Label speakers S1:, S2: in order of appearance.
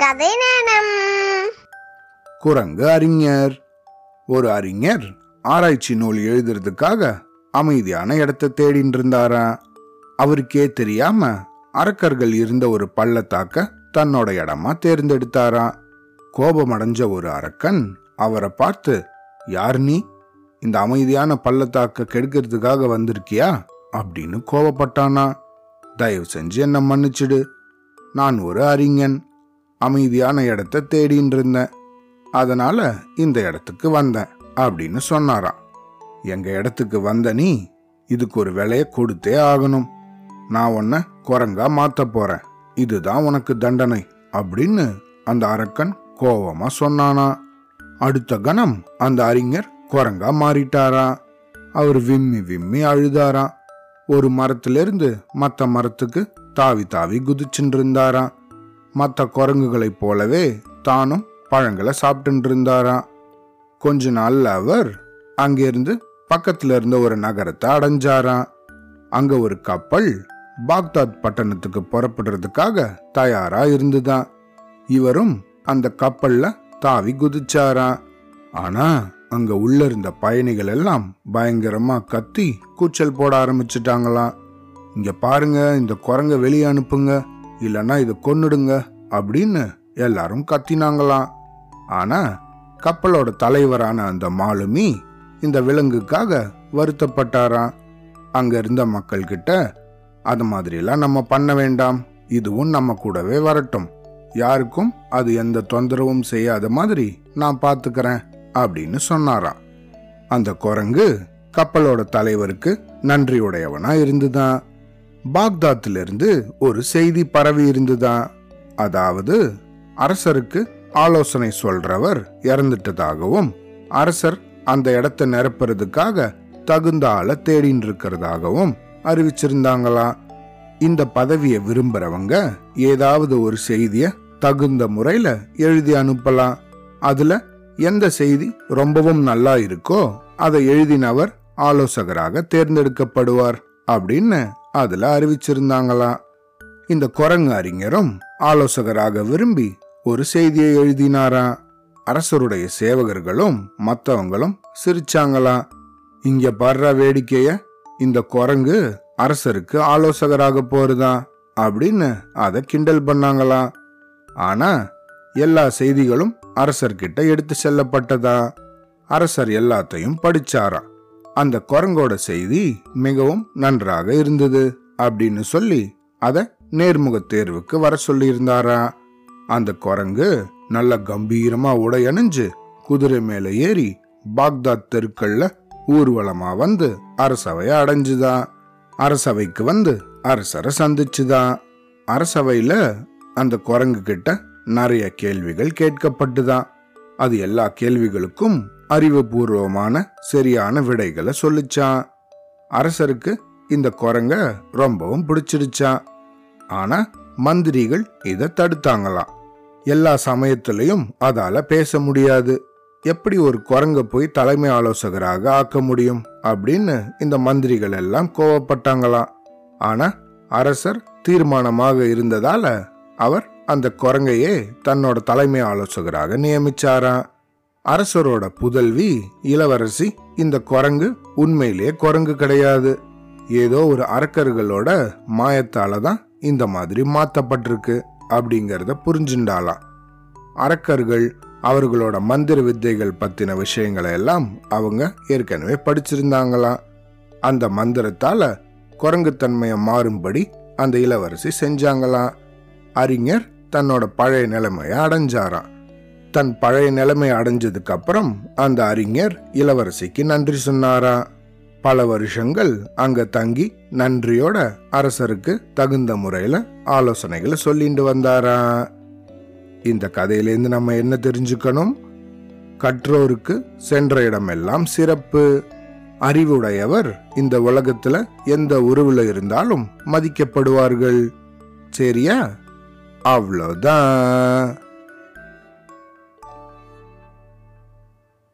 S1: கதை நேரம்
S2: குரங்கு அறிஞர். ஒரு அறிஞர் ஆராய்ச்சி நூல் எழுதுறதுக்காக அமைதியான இடத்தை தேடின்னு இருந்தாரா அவருக்கே தெரியாம அரக்கர்கள் இருந்த ஒரு பள்ளத்தாக்க தன்னோட இடமா தேர்ந்தெடுத்தாரா? கோபமடைஞ்ச ஒரு அரக்கன் அவரை பார்த்து யார் நீ? இந்த அமைதியான பள்ளத்தாக்க கெடுக்கிறதுக்காக வந்திருக்கியா? அப்படின்னு கோபப்பட்டானா. தயவு செஞ்சு என்ன மன்னிச்சிடு. நான் ஒரு அறிஞன். அமைதியான இடத்த தேடின்னு இருந்தேன் அதனால இந்த இடத்துக்கு வந்தேன் அப்படின்னு சொன்னாராம். எங்க இடத்துக்கு வந்த நீ இதுக்கு ஒரு விலைய கொடுத்தே ஆகணும். நான் உன்னை குரங்கா மாத்த போறேன். இதுதான் உனக்கு தண்டனை அப்படின்னு அந்த அரக்கன் கோவமா சொன்னானா. அடுத்த கணம் அந்த அறிஞர் குரங்கா மாறிட்டாரா அவர் விம்மி விம்மி அழுதாரா ஒரு மரத்திலிருந்து மற்ற மரத்துக்கு தாவி தாவி குதிச்சுட்டு இருந்தாராம் மற்ற குரங்குகளைப் போலவே தானும் பழங்களை சாப்பிட்டு இருந்தாராம் கொஞ்ச நாள்ல அவர் அங்கிருந்து பக்கத்துல இருந்த ஒரு நகரத்தை அடைஞ்சாராம் அங்க ஒரு கப்பல் பாக்தாத் பட்டணத்துக்கு புறப்படுறதுக்காக தயாரா இருந்துதான் இவரும் அந்த கப்பல்ல தாவி குதிச்சாராம் ஆனா அங்க உள்ள இருந்த பயணிகள் எல்லாம் பயங்கரமா கத்தி கூச்சல் போட ஆரம்பிச்சிட்டாங்களாம் இங்க பாருங்க இந்த குரங்க வெளியே அனுப்புங்க. இல்லைன்னா இதை கொன்னுடுங்க அப்படின்னு எல்லாரும் கத்தினாங்களாம். ஆனா கப்பலோட தலைவரான அந்த மாலுமி இந்த விலங்குக்காக வருத்தப்பட்டாராம். அங்க இருந்த மக்கள் கிட்ட அது மாதிரிலாம் நம்ம பண்ண வேண்டாம். இதுவும் நம்ம கூடவே வரட்டும். யாருக்கும் அது எந்த தொந்தரவும் செய்யாத மாதிரி நான் பார்த்துக்கிறேன் அப்படின்னு சொன்னாராம். அந்த குரங்கு கப்பலோட தலைவருக்கு நன்றியுடையவனா இருந்துதான். பாக்தாத்திலிருந்து ஒரு செய்தி பரவி இருந்ததா? அதாவது அரசருக்கு ஆலோசனை சொல்றவர் இறந்துட்டதாகவும் அரசர் அந்த இடத்தை நிரப்புறதுக்காக தகுந்த ஆளை தேடின்னு இருக்கிறதாகவும் அறிவிச்சிருந்தாங்களா? இந்த பதவியை விரும்புறவங்க ஏதாவது ஒரு செய்திய தகுந்த முறையில எழுதி அனுப்பலாம். அதுல எந்த செய்தி ரொம்பவும் நல்லா இருக்கோ அதை எழுதினவர் ஆலோசகராக தேர்ந்தெடுக்கப்படுவார் அப்படின்னு அதில் அறிவிச்சிருந்தாங்களாம். இந்த குரங்கு அறிஞரும் ஆலோசகராக விரும்பி ஒரு செய்தியை எழுதினாரா அரசருடைய சேவகர்களும் மற்றவங்களும் சிரிச்சாங்களா இங்க படுற வேடிக்கைய இந்த குரங்கு அரசருக்கு ஆலோசகராக போறதா அப்படின்னு அதை கிண்டல் பண்ணாங்களா ஆனா எல்லா செய்திகளும் அரசர்கிட்ட எடுத்து செல்லப்பட்டதா அரசர் எல்லாத்தையும் படிச்சாரா அந்த குரங்கோட செய்தி மிகவும் நன்றாக இருந்தது அப்படின்னு சொல்லி அதை நேர்முக தேர்வுக்கு வர சொல்லியிருந்தாரா. அந்த குரங்கு நல்ல கம்பீரமா உடை அணிஞ்சு குதிரை மேல ஏறி பாக்தாத் தெருக்கள்ல ஊர்வலமா வந்து அரசவையை அடைஞ்சுதான் அரசவைக்கு வந்து அரசரை சந்திச்சுதான் அரசவையில அந்த குரங்கு கிட்ட நிறைய கேள்விகள் கேட்கப்பட்டுதான் அது எல்லா கேள்விகளுக்கும் அறிவுபூர்வமான சரியான விடைகளை சொல்லிச்சான். அரசருக்கு இந்த குரங்க ரொம்பவும் பிடிச்சிருச்சான். ஆனா மந்திரிகள் இதை தடுத்தாங்களாம். எல்லா சமயத்திலையும் அதால பேச முடியாது. எப்படி ஒரு குரங்க போய் தலைமை ஆலோசகராக ஆக்க முடியும் அப்படின்னு இந்த மந்திரிகள் எல்லாம் கோவப்பட்டாங்களாம். ஆனா அரசர் தீர்மானமாக இருந்ததால அவர் அந்த குரங்கையே தன்னோட தலைமை ஆலோசகராக நியமிச்சாராம். அரசரோட புதல்வி இளவரசி இந்த குரங்கு உண்மையிலேயே குரங்கு கிடையாது. ஏதோ ஒரு அரக்கர்களோட மாயத்தால தான் இந்த மாதிரி மாத்தப்பட்டிருக்கு அப்படிங்கிறத புரிஞ்சுண்டாலாம் அரக்கர்கள் அவர்களோட மந்திர வித்தைகள் பத்தின விஷயங்களை எல்லாம் அவங்க ஏற்கனவே படிச்சிருந்தாங்களாம் அந்த மந்திரத்தால குரங்குத்தன்மையை மாறும்படி அந்த இளவரசி செஞ்சாங்களாம் அறிஞர் தன்னோட பழைய நிலைமையை அடைஞ்சாராம். தன் பழைய நிலைமை அடைஞ்சதுக்கு அப்புறம் அந்த அறிஞர் இளவரசிக்கு நன்றி சொன்னாரா? பல வருஷங்கள் அங்க தங்கி நன்றியோட அரசருக்கு தகுந்த முறையில ஆலோசனைகளை சொல்லிட்டு வந்தாரா? இந்த கதையிலேருந்து நம்ம என்ன தெரிஞ்சுக்கணும்? கற்றோருக்கு சென்ற இடமெல்லாம் சிறப்பு. அறிவுடையவர் இந்த உலகத்துல எந்த உருவில் இருந்தாலும் மதிக்கப்படுவார்கள். சரியா? அவ்வளோதான்